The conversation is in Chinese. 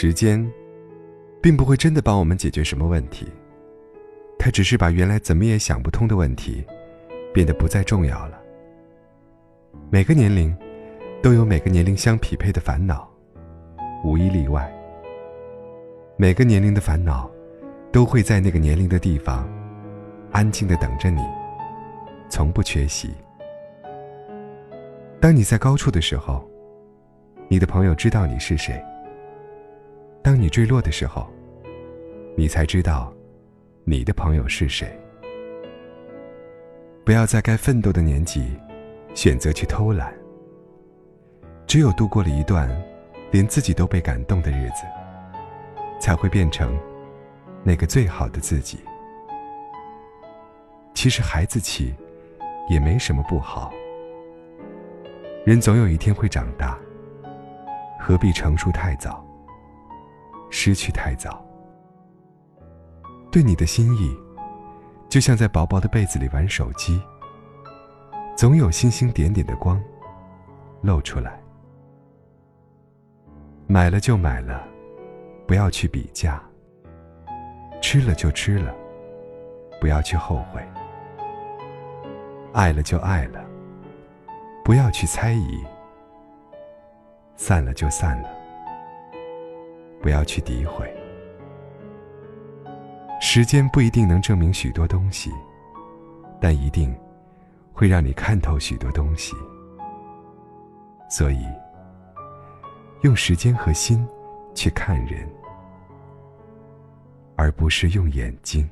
时间，并不会真的帮我们解决什么问题，它只是把原来怎么也想不通的问题，变得不再重要了。每个年龄，都有每个年龄相匹配的烦恼，无一例外。每个年龄的烦恼，都会在那个年龄的地方，安静的等着你，从不缺席。当你在高处的时候，你的朋友知道你是谁。当你坠落的时候，你才知道，你的朋友是谁。不要在该奋斗的年纪，选择去偷懒。只有度过了一段，连自己都被感动的日子，才会变成，那个最好的自己。其实孩子气，也没什么不好。人总有一天会长大，何必成熟太早？失去太早，对你的心意，就像在薄薄的被子里玩手机，总有星星点点的光露出来。买了就买了，不要去比价；吃了就吃了，不要去后悔；爱了就爱了，不要去猜疑；散了就散了。不要去诋毁。时间不一定能证明许多东西，但一定会让你看透许多东西。所以，用时间和心去看人，而不是用眼睛。